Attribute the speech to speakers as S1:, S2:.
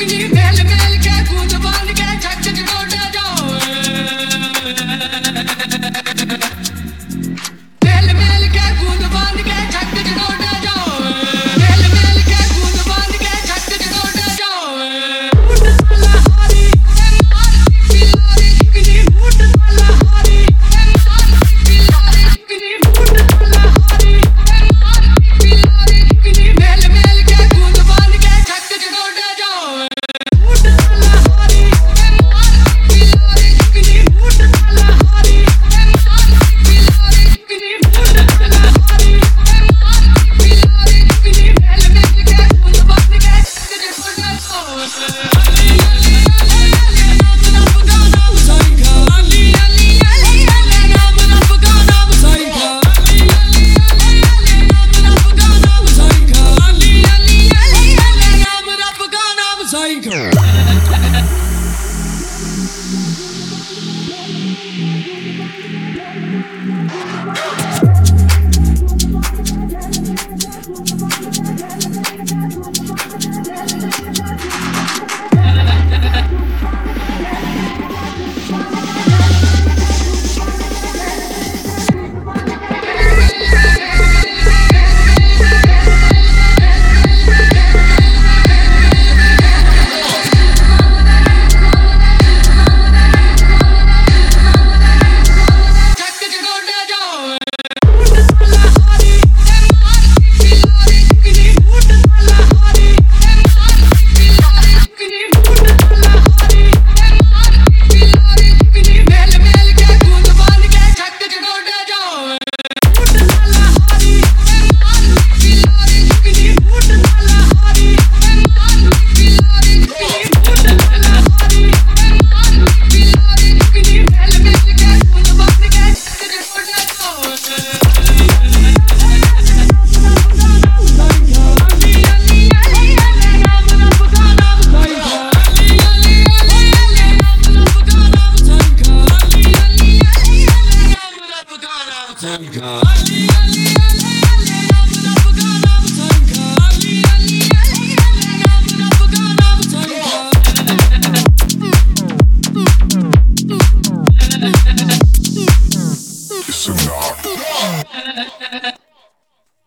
S1: looking at you, Listen up.